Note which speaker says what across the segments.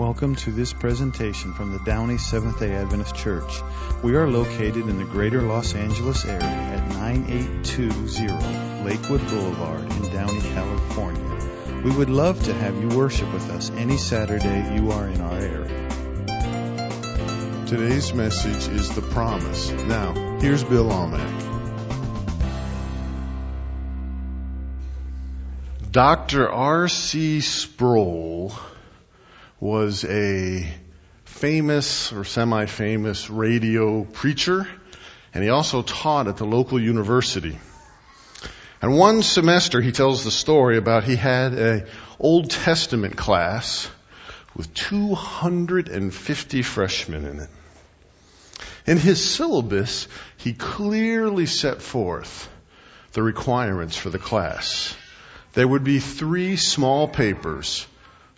Speaker 1: Welcome to this presentation from the Downey Seventh day Adventist Church. We are located in the greater Los Angeles area at 9820 Lakewood Boulevard in Downey, California. We would love to have you worship with us any Saturday you are in our area.
Speaker 2: Today's message is the promise. Now, here's Bill Almack. Dr. R.C. Sproul was a famous or semi-famous radio preacher, and he also taught at the local university. And one semester he tells the story about he had a Old Testament class with 250 freshmen in it. In his syllabus, he clearly set forth the requirements for the class. There would be three small papers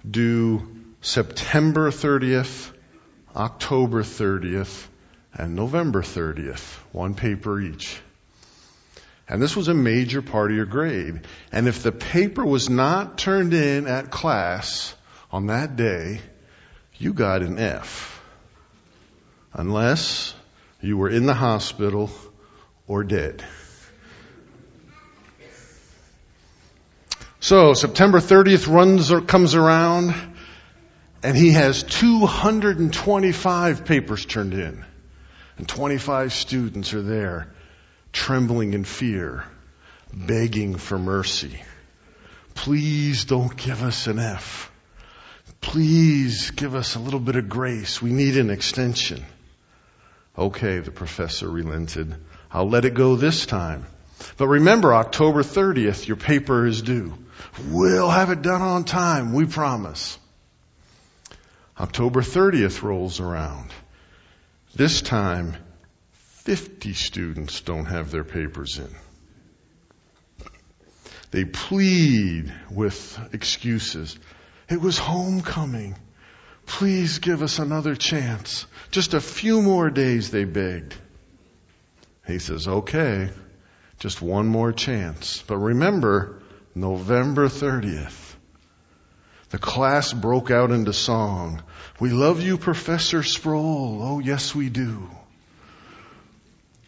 Speaker 2: due September 30th, October 30th, and November 30th. One paper each. And this was a major part of your grade. And if the paper was not turned in at class on that day, you got an F. Unless you were in the hospital or dead. So September 30th runs or comes around and he has 225 papers turned in. And 25 students are there, trembling in fear, begging for mercy. Please don't give us an F. Please give us a little bit of grace. We need an extension. Okay, the professor relented. I'll let it go this time. But remember, October 30th, your paper is due. We'll have it done on time, we promise. October 30th rolls around. This time, 50 students don't have their papers in. They plead with excuses. It was homecoming. Please give us another chance. Just a few more days, they begged. He says, okay, just one more chance. But remember, November 30th. The class broke out into song. We love you, Professor Sproul. Oh, yes, we do.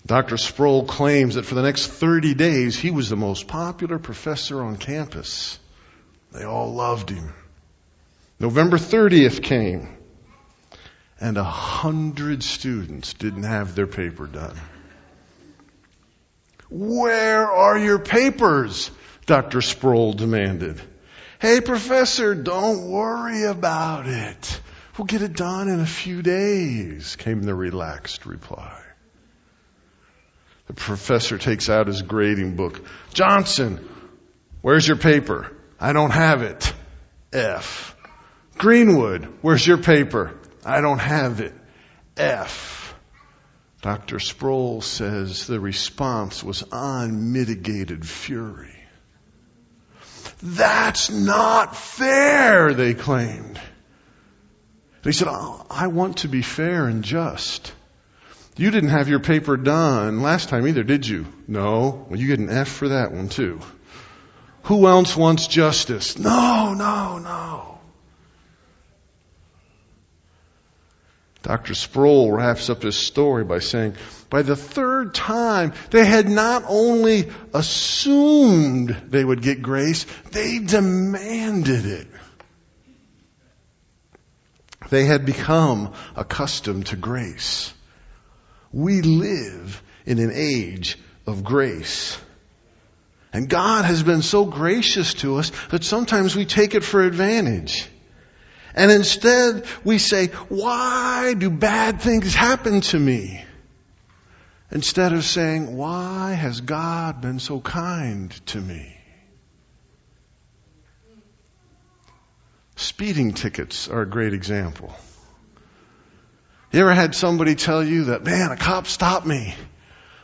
Speaker 2: Dr. Sproul claims that for the next 30 days, he was the most popular professor on campus. They all loved him. November 30th came, and a hundred students didn't have their paper done. Where are your papers? Dr. Sproul demanded. Hey, professor, don't worry about it. We'll get it done in a few days, came the relaxed reply. The professor takes out his grading book. Johnson, where's your paper? I don't have it. F. Greenwood, where's your paper? I don't have it. F. Dr. Sproul says the response was unmitigated fury. That's not fair, they claimed. They said, oh, I want to be fair and just. You didn't have your paper done last time either, did you? No. Well, you get an F for that one too. Who else wants justice? No, no, no. Dr. Sproul wraps up his story by saying, by the third time, they had not only assumed they would get grace, they demanded it. They had become accustomed to grace. We live in an age of grace. And God has been so gracious to us that sometimes we take it for advantage. And instead we say, why do bad things happen to me? Instead of saying, why has God been so kind to me? Speeding tickets are a great example. You ever had somebody tell you that, man, a cop stopped me,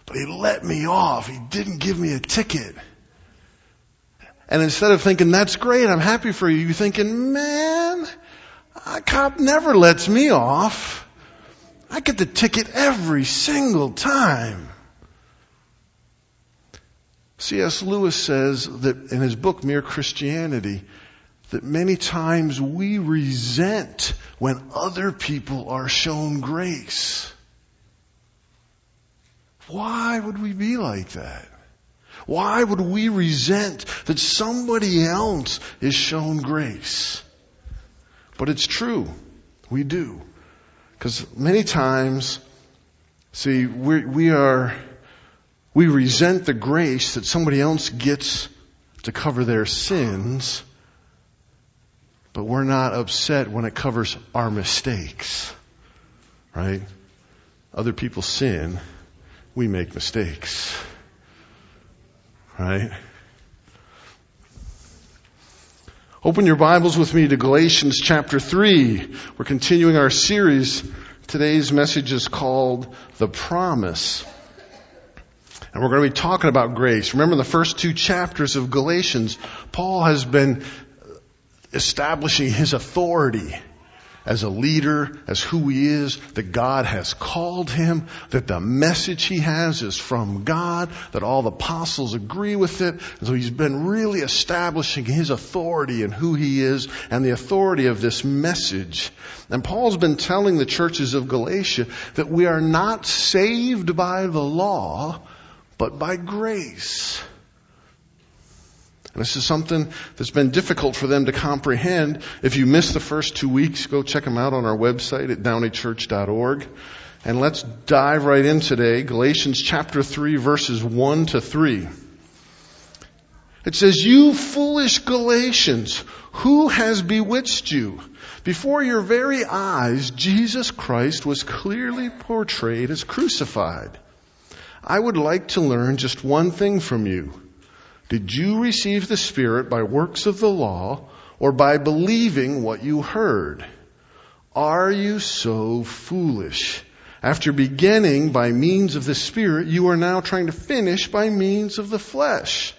Speaker 2: but he let me off. He didn't give me a ticket. And instead of thinking, that's great, I'm happy for you, you're thinking, man, a cop never lets me off. I get the ticket every single time. C.S. Lewis says that in his book, Mere Christianity, that many times we resent when other people are shown grace. Why would we be like that? Why would we resent that somebody else is shown grace? But it's true. We do. Because many times, see, we, we are, we resent the grace that somebody else gets to cover their sins, but we're not upset when it covers our mistakes. Right? Other people sin, we make mistakes. Right? Open your Bibles with me to Galatians chapter 3. We're continuing our series. Today's message is called The Promise. And we're going to be talking about grace. Remember the first two chapters of Galatians, Paul has been establishing his authority as a leader, as who he is, that God has called him, that the message he has is from God, that all the apostles agree with it. And so he's been really establishing his authority and who he is and the authority of this message. And Paul's been telling the churches of Galatia that we are not saved by the law, but by grace. And this is something that's been difficult for them to comprehend. If you missed the first two weeks, go check them out on our website at downeychurch.org. And let's dive right in today. Galatians chapter 3 verses 1 to 3. It says, You foolish Galatians, who has bewitched you? Before your very eyes, Jesus Christ was clearly portrayed as crucified. I would like to learn just one thing from you. Did you receive the Spirit by works of the law or by believing what you heard? Are you so foolish? After beginning by means of the Spirit, you are now trying to finish by means of the flesh.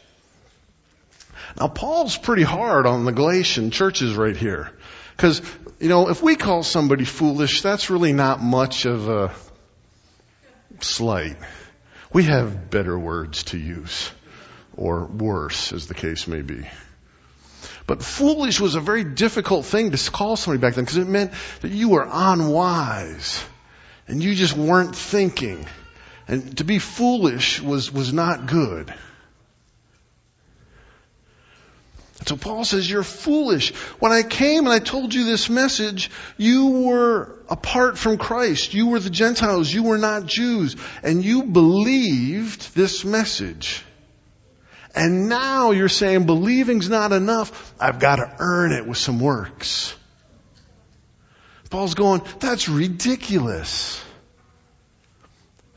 Speaker 2: Now Paul's pretty hard on the Galatian churches right here. Cause, you know, if we call somebody foolish, that's really not much of a slight. We have better words to use or worse, as the case may be. But foolish was a very difficult thing to call somebody back then because it meant that you were unwise and you just weren't thinking. And to be foolish was, was not good. And so Paul says, you're foolish. When I came and I told you this message, you were apart from Christ. You were the Gentiles. You were not Jews. And you believed this message. And now you're saying believing's not enough. I've got to earn it with some works. Paul's going, that's ridiculous.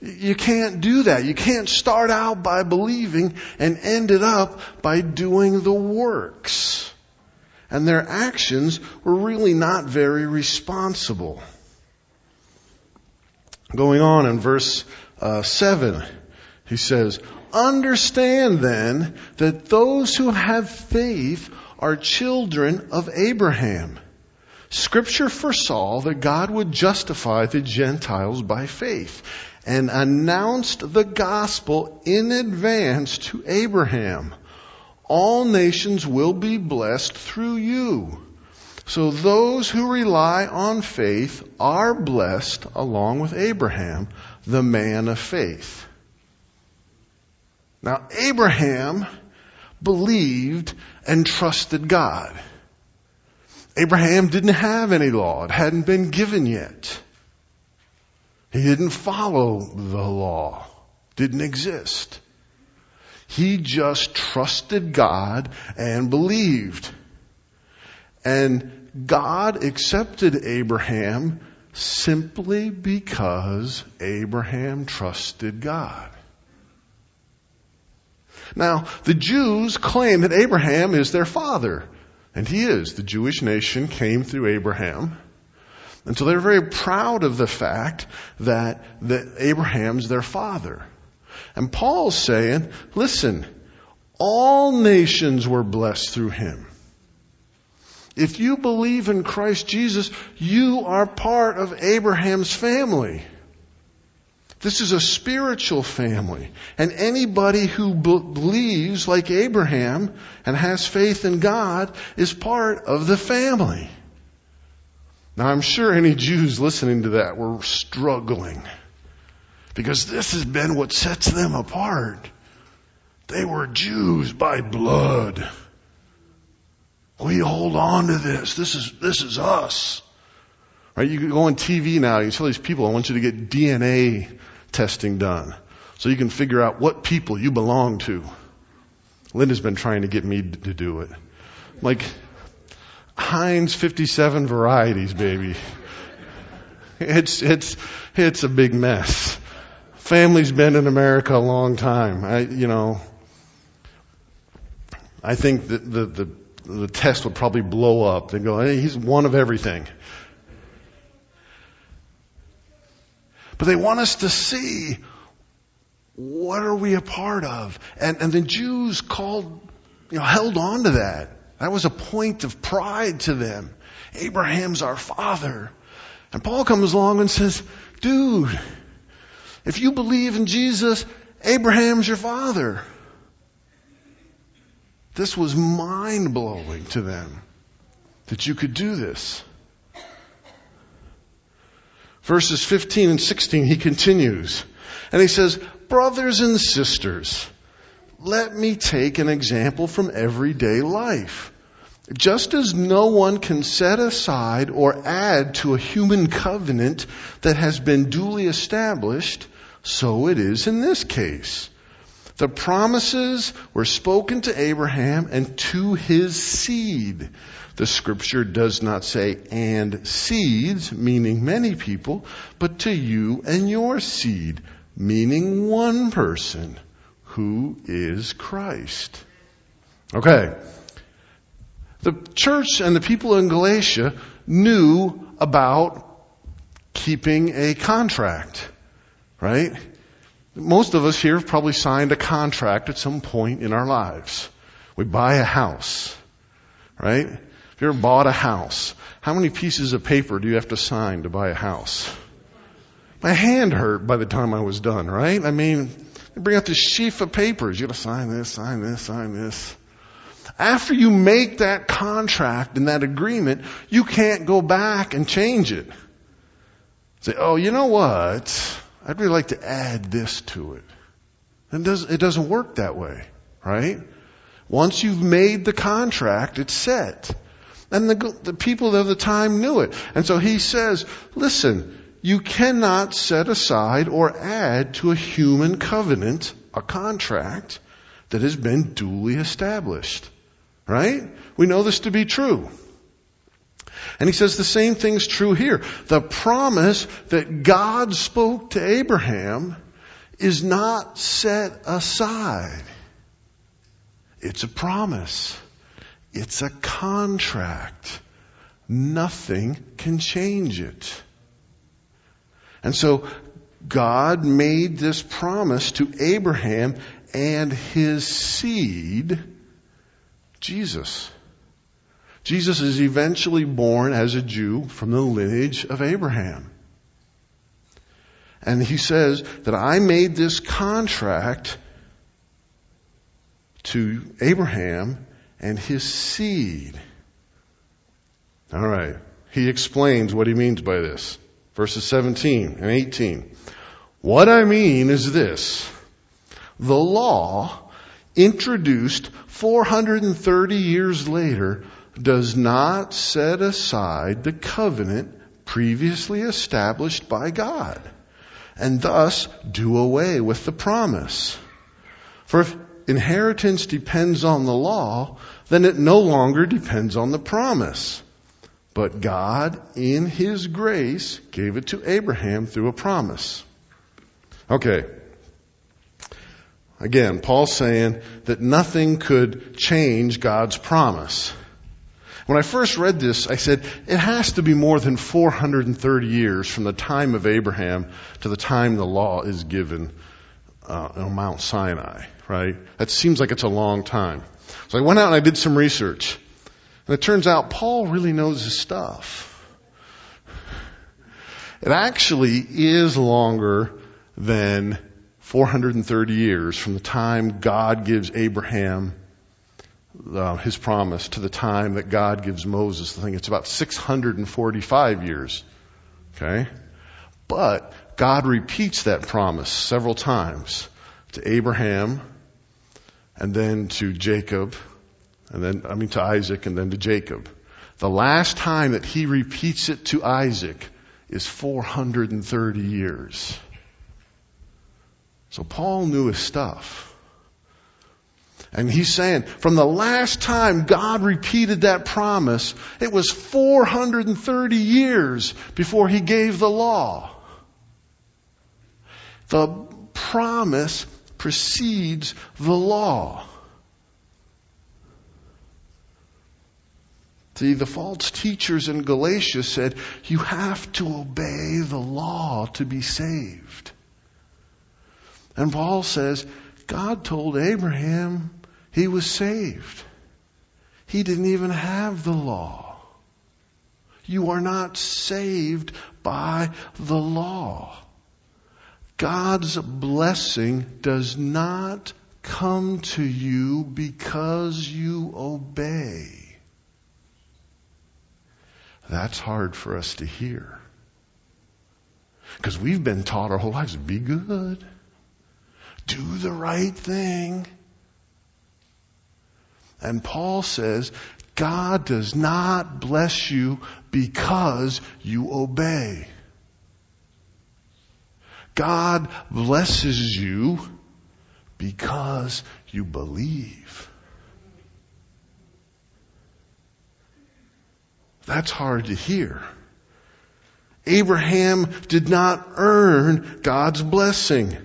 Speaker 2: You can't do that. You can't start out by believing and end it up by doing the works. And their actions were really not very responsible. Going on in verse uh, 7, he says, Understand then that those who have faith are children of Abraham. Scripture foresaw that God would justify the Gentiles by faith and announced the gospel in advance to Abraham. All nations will be blessed through you. So those who rely on faith are blessed along with Abraham, the man of faith. Now, Abraham believed and trusted God. Abraham didn't have any law. It hadn't been given yet. He didn't follow the law. Didn't exist. He just trusted God and believed. And God accepted Abraham simply because Abraham trusted God. Now, the Jews claim that Abraham is their father. And he is. The Jewish nation came through Abraham. And so they're very proud of the fact that, that Abraham's their father. And Paul's saying, listen, all nations were blessed through him. If you believe in Christ Jesus, you are part of Abraham's family. This is a spiritual family. And anybody who believes like Abraham and has faith in God is part of the family. Now I'm sure any Jews listening to that were struggling because this has been what sets them apart. They were Jews by blood. We hold on to this. This is, this is us. Right? You go on TV now, you tell these people, I want you to get DNA testing done so you can figure out what people you belong to. Linda's been trying to get me to do it. Like, Heinz 57 varieties, baby. It's, it's, it's a big mess. Family's been in America a long time. I, you know, I think that the, the, the test would probably blow up. They go, hey, he's one of everything. But they want us to see what are we a part of? And, and the Jews called, you know, held on to that. That was a point of pride to them. Abraham's our father. And Paul comes along and says, dude, if you believe in Jesus, Abraham's your father. This was mind blowing to them that you could do this. Verses 15 and 16, he continues. And he says, Brothers and sisters, let me take an example from everyday life. Just as no one can set aside or add to a human covenant that has been duly established, so it is in this case. The promises were spoken to Abraham and to his seed. The scripture does not say and seeds, meaning many people, but to you and your seed, meaning one person, who is Christ. Okay. The church and the people in Galatia knew about keeping a contract, right? Most of us here have probably signed a contract at some point in our lives. We buy a house, right? If you ever bought a house, how many pieces of paper do you have to sign to buy a house? My hand hurt by the time I was done, right? I mean, they bring out this sheaf of papers. You gotta sign this, sign this, sign this. After you make that contract and that agreement, you can't go back and change it. Say, oh, you know what? I'd really like to add this to it. It doesn't, it doesn't work that way, right? Once you've made the contract, it's set. And the, the people of the time knew it. And so he says, listen, you cannot set aside or add to a human covenant, a contract that has been duly established. Right? We know this to be true. And he says the same thing's true here. The promise that God spoke to Abraham is not set aside. It's a promise. It's a contract. Nothing can change it. And so God made this promise to Abraham and his seed, Jesus. Jesus is eventually born as a Jew from the lineage of Abraham. And he says that I made this contract to Abraham and his seed. All right. He explains what he means by this. Verses 17 and 18. What I mean is this. The law, introduced 430 years later, does not set aside the covenant previously established by God and thus do away with the promise. For if inheritance depends on the law, then it no longer depends on the promise. But God, in His grace, gave it to Abraham through a promise. Okay. Again, Paul's saying that nothing could change God's promise. When I first read this, I said, it has to be more than 430 years from the time of Abraham to the time the law is given uh, on Mount Sinai, right? That seems like it's a long time. So I went out and I did some research. And it turns out Paul really knows his stuff. It actually is longer than 430 years from the time God gives Abraham uh, his promise to the time that God gives Moses. I think it's about 645 years. Okay? But God repeats that promise several times to Abraham and then to Jacob and then, I mean to Isaac and then to Jacob. The last time that he repeats it to Isaac is 430 years. So Paul knew his stuff. And he's saying, from the last time God repeated that promise, it was 430 years before he gave the law. The promise precedes the law. See, the false teachers in Galatia said, you have to obey the law to be saved. And Paul says, God told Abraham he was saved. He didn't even have the law. You are not saved by the law. God's blessing does not come to you because you obey. That's hard for us to hear. Because we've been taught our whole lives, be good. Do the right thing. And Paul says, God does not bless you because you obey. God blesses you because you believe. That's hard to hear. Abraham did not earn God's blessing.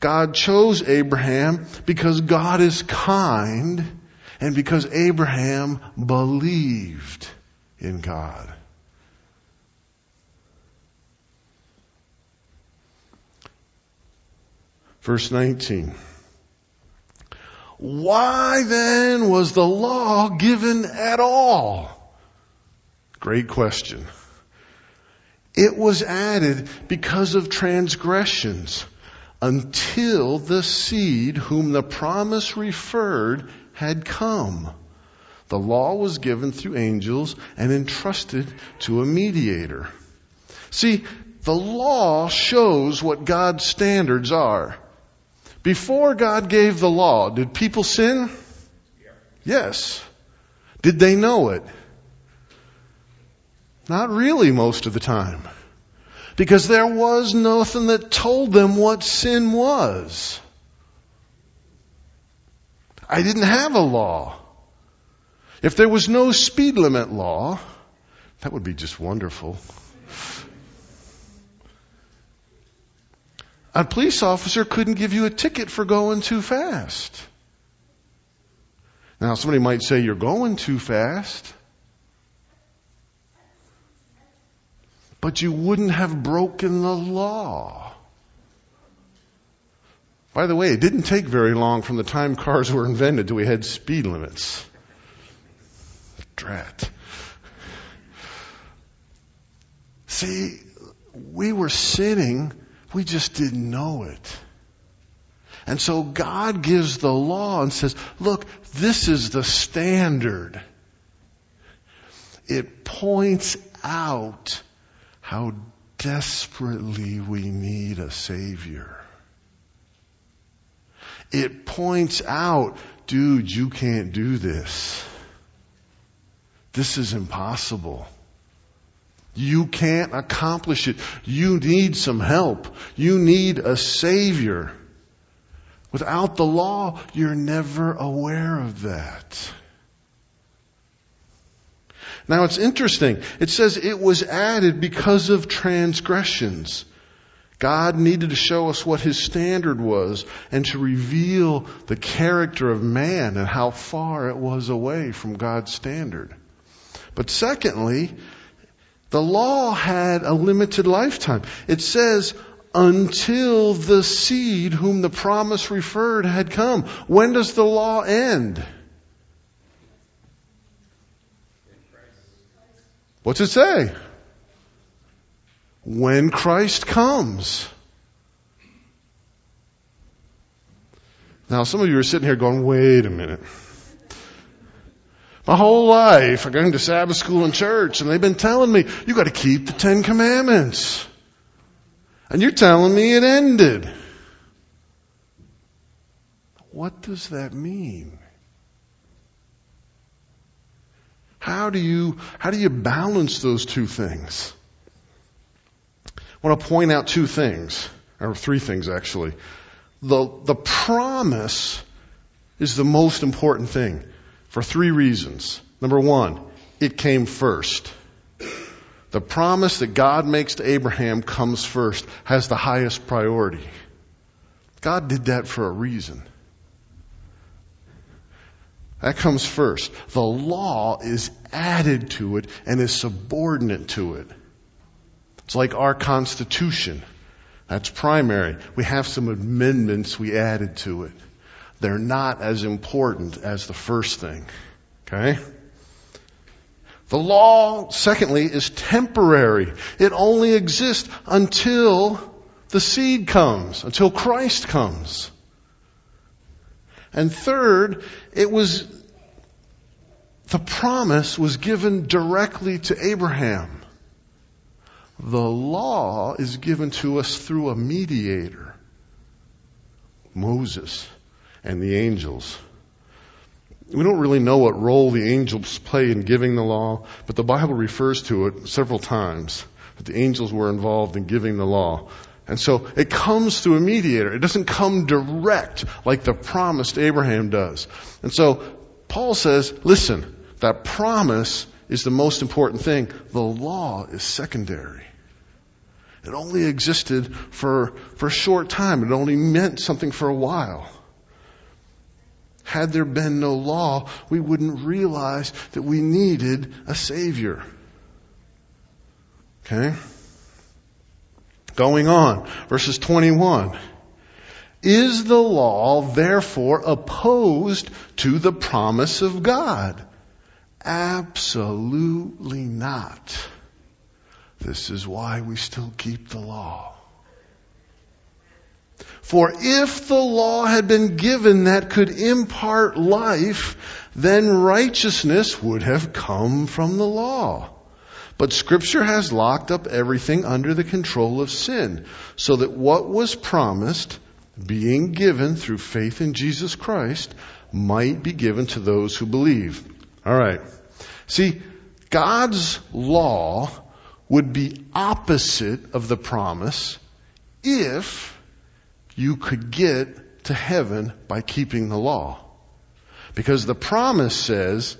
Speaker 2: God chose Abraham because God is kind and because Abraham believed in God. Verse 19. Why then was the law given at all? Great question. It was added because of transgressions until the seed whom the promise referred had come. The law was given through angels and entrusted to a mediator. See, the law shows what God's standards are. Before God gave the law, did people sin? Yes. Did they know it? Not really most of the time. Because there was nothing that told them what sin was. I didn't have a law. If there was no speed limit law, that would be just wonderful. A police officer couldn't give you a ticket for going too fast. Now somebody might say you're going too fast. But you wouldn't have broken the law. By the way, it didn't take very long from the time cars were invented till we had speed limits. Drat. See, we were sinning, we just didn't know it. And so God gives the law and says, look, this is the standard. It points out how desperately we need a Savior. It points out, dude, you can't do this. This is impossible. You can't accomplish it. You need some help. You need a Savior. Without the law, you're never aware of that. Now it's interesting. It says it was added because of transgressions. God needed to show us what His standard was and to reveal the character of man and how far it was away from God's standard. But secondly, the law had a limited lifetime. It says, until the seed whom the promise referred had come. When does the law end? What's it say? When Christ comes. Now, some of you are sitting here going, wait a minute. My whole life, I'm going to Sabbath school and church, and they've been telling me, you gotta keep the Ten Commandments. And you're telling me it ended. What does that mean? How do you, how do you balance those two things? I want to point out two things, or three things actually. The, the promise is the most important thing for three reasons. Number one, it came first. The promise that God makes to Abraham comes first, has the highest priority. God did that for a reason. That comes first. The law is added to it and is subordinate to it. It's like our Constitution. That's primary. We have some amendments we added to it. They're not as important as the first thing. Okay? The law, secondly, is temporary. It only exists until the seed comes, until Christ comes. And third, it was, the promise was given directly to Abraham. The law is given to us through a mediator, Moses and the angels. We don't really know what role the angels play in giving the law, but the Bible refers to it several times that the angels were involved in giving the law. And so it comes through a mediator. It doesn't come direct like the promised Abraham does. And so Paul says, listen, that promise is the most important thing. The law is secondary. It only existed for, for a short time. It only meant something for a while. Had there been no law, we wouldn't realize that we needed a Savior. Okay? Going on, verses 21. Is the law therefore opposed to the promise of God? Absolutely not. This is why we still keep the law. For if the law had been given that could impart life, then righteousness would have come from the law. But scripture has locked up everything under the control of sin, so that what was promised, being given through faith in Jesus Christ, might be given to those who believe. Alright. See, God's law would be opposite of the promise if you could get to heaven by keeping the law. Because the promise says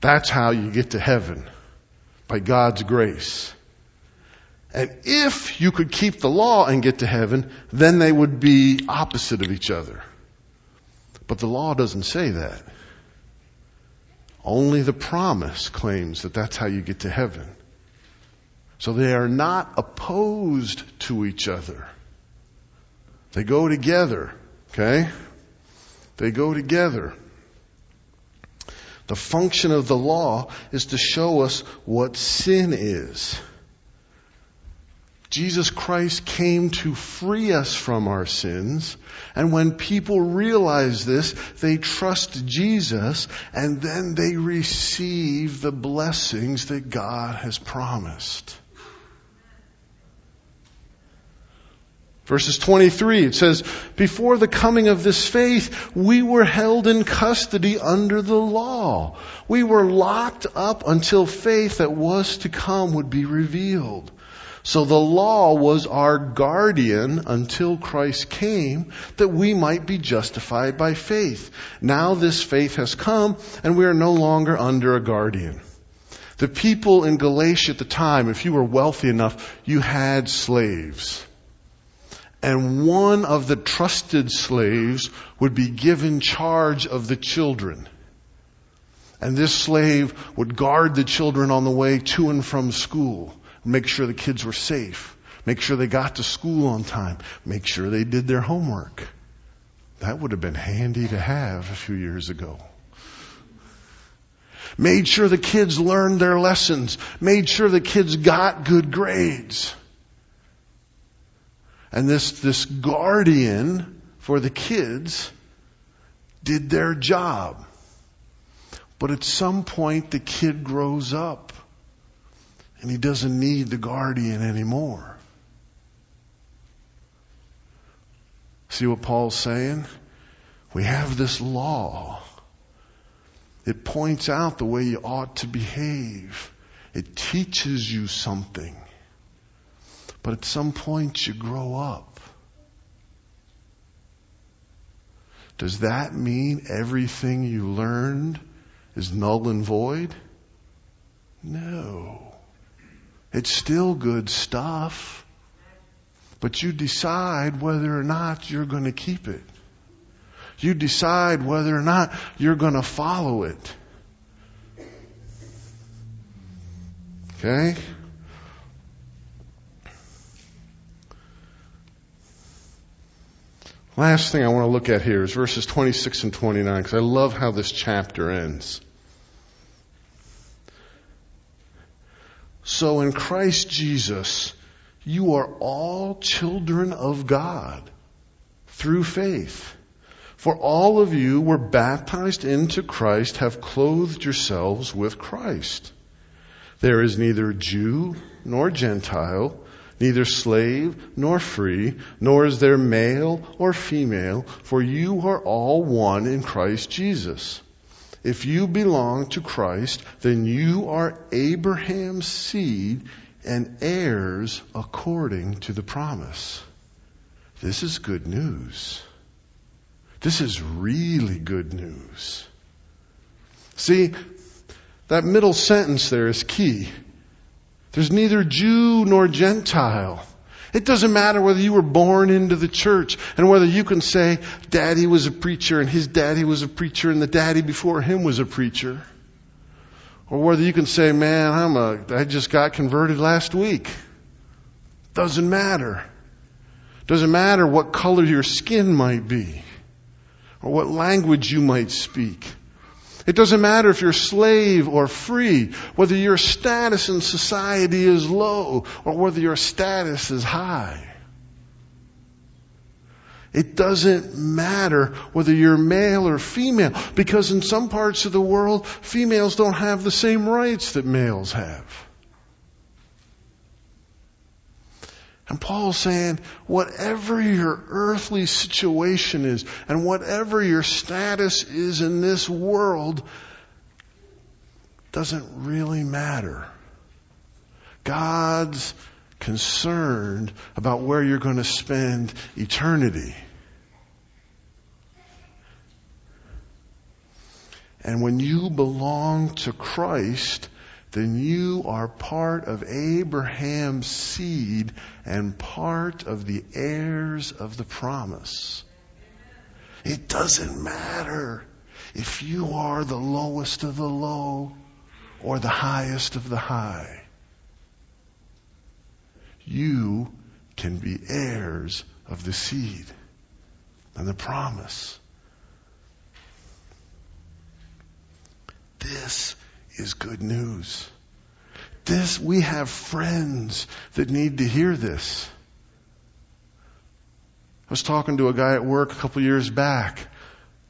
Speaker 2: that's how you get to heaven by God's grace. And if you could keep the law and get to heaven, then they would be opposite of each other. But the law doesn't say that. Only the promise claims that that's how you get to heaven. So they are not opposed to each other. They go together. Okay? They go together. The function of the law is to show us what sin is. Jesus Christ came to free us from our sins. And when people realize this, they trust Jesus and then they receive the blessings that God has promised. Verses 23, it says, Before the coming of this faith, we were held in custody under the law. We were locked up until faith that was to come would be revealed. So the law was our guardian until Christ came that we might be justified by faith. Now this faith has come and we are no longer under a guardian. The people in Galatia at the time, if you were wealthy enough, you had slaves and one of the trusted slaves would be given charge of the children. And this slave would guard the children on the way to and from school, make sure the kids were safe, make sure they got to school on time, make sure they did their homework. That would have been handy to have a few years ago. Made sure the kids learned their lessons, made sure the kids got good grades. And this, this guardian for the kids did their job. But at some point the kid grows up and he doesn't need the guardian anymore. See what Paul's saying? We have this law. It points out the way you ought to behave. It teaches you something. But at some point you grow up. Does that mean everything you learned is null and void? No. It's still good stuff. But you decide whether or not you're going to keep it. You decide whether or not you're going to follow it. Okay? Last thing I want to look at here is verses 26 and 29 because I love how this chapter ends. So in Christ Jesus, you are all children of God through faith. For all of you were baptized into Christ, have clothed yourselves with Christ. There is neither Jew nor Gentile, neither slave nor free, nor is there male or female, for you are all one in Christ Jesus. If you belong to Christ, then you are Abraham's seed and heirs according to the promise. This is good news. This is really good news. See, that middle sentence there is key. There's neither Jew nor Gentile. It doesn't matter whether you were born into the church and whether you can say daddy was a preacher and his daddy was a preacher and the daddy before him was a preacher. Or whether you can say, man, I'm a, I just got converted last week. Doesn't matter. Doesn't matter what color your skin might be or what language you might speak. It doesn't matter if you're slave or free, whether your status in society is low or whether your status is high. It doesn't matter whether you're male or female, because in some parts of the world, females don't have the same rights that males have. And Paul's saying, whatever your earthly situation is, and whatever your status is in this world, doesn't really matter. God's concerned about where you're going to spend eternity. And when you belong to Christ, then you are part of Abraham's seed and part of the heirs of the promise. It doesn't matter if you are the lowest of the low or the highest of the high. You can be heirs of the seed and the promise. This is good news. This, we have friends that need to hear this. I was talking to a guy at work a couple years back.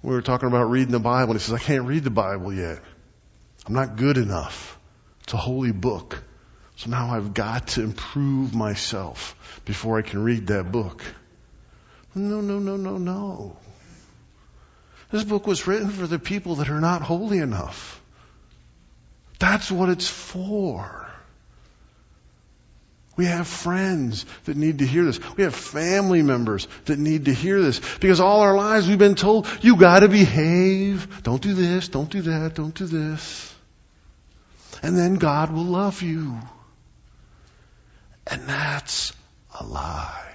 Speaker 2: We were talking about reading the Bible, and he says, I can't read the Bible yet. I'm not good enough. It's a holy book. So now I've got to improve myself before I can read that book. No, no, no, no, no. This book was written for the people that are not holy enough. That's what it's for. We have friends that need to hear this. We have family members that need to hear this. Because all our lives we've been told, you gotta behave. Don't do this, don't do that, don't do this. And then God will love you. And that's a lie.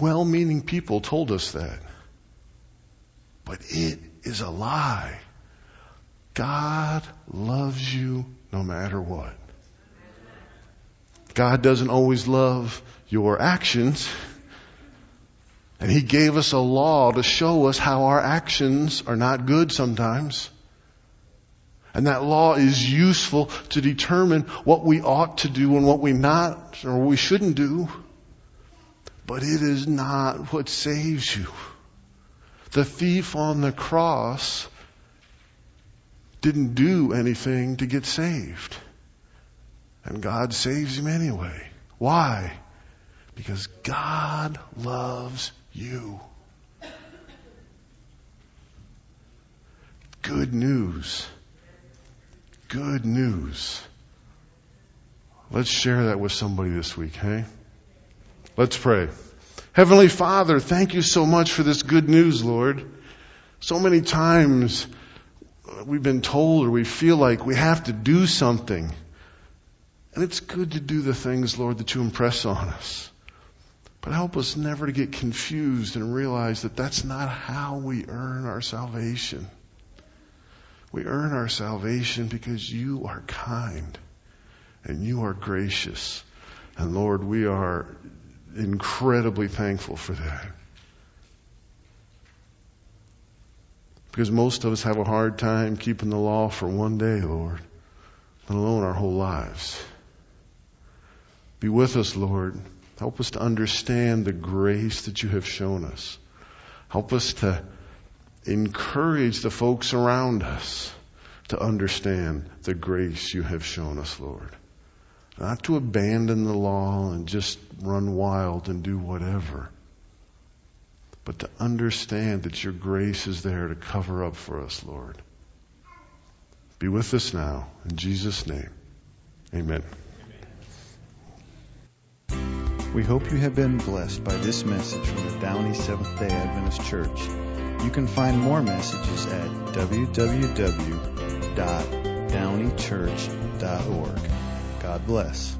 Speaker 2: Well meaning people told us that. But it is a lie. God loves you no matter what. God doesn't always love your actions. And He gave us a law to show us how our actions are not good sometimes. And that law is useful to determine what we ought to do and what we not or we shouldn't do. but it is not what saves you. The thief on the cross didn't do anything to get saved. And God saves him anyway. Why? Because God loves you. Good news. Good news. Let's share that with somebody this week, hey? Let's pray. Heavenly Father, thank you so much for this good news, Lord. So many times we've been told or we feel like we have to do something. And it's good to do the things, Lord, that you impress on us. But help us never to get confused and realize that that's not how we earn our salvation. We earn our salvation because you are kind and you are gracious. And Lord, we are incredibly thankful for that. Because most of us have a hard time keeping the law for one day, Lord, let alone our whole lives. Be with us, Lord. Help us to understand the grace that you have shown us. Help us to encourage the folks around us to understand the grace you have shown us, Lord. Not to abandon the law and just run wild and do whatever, but to understand that your grace is there to cover up for us, Lord. Be with us now. In Jesus' name, amen.
Speaker 1: We hope you have been blessed by this message from the Downey Seventh day Adventist Church. You can find more messages at www.downeychurch.org. God bless.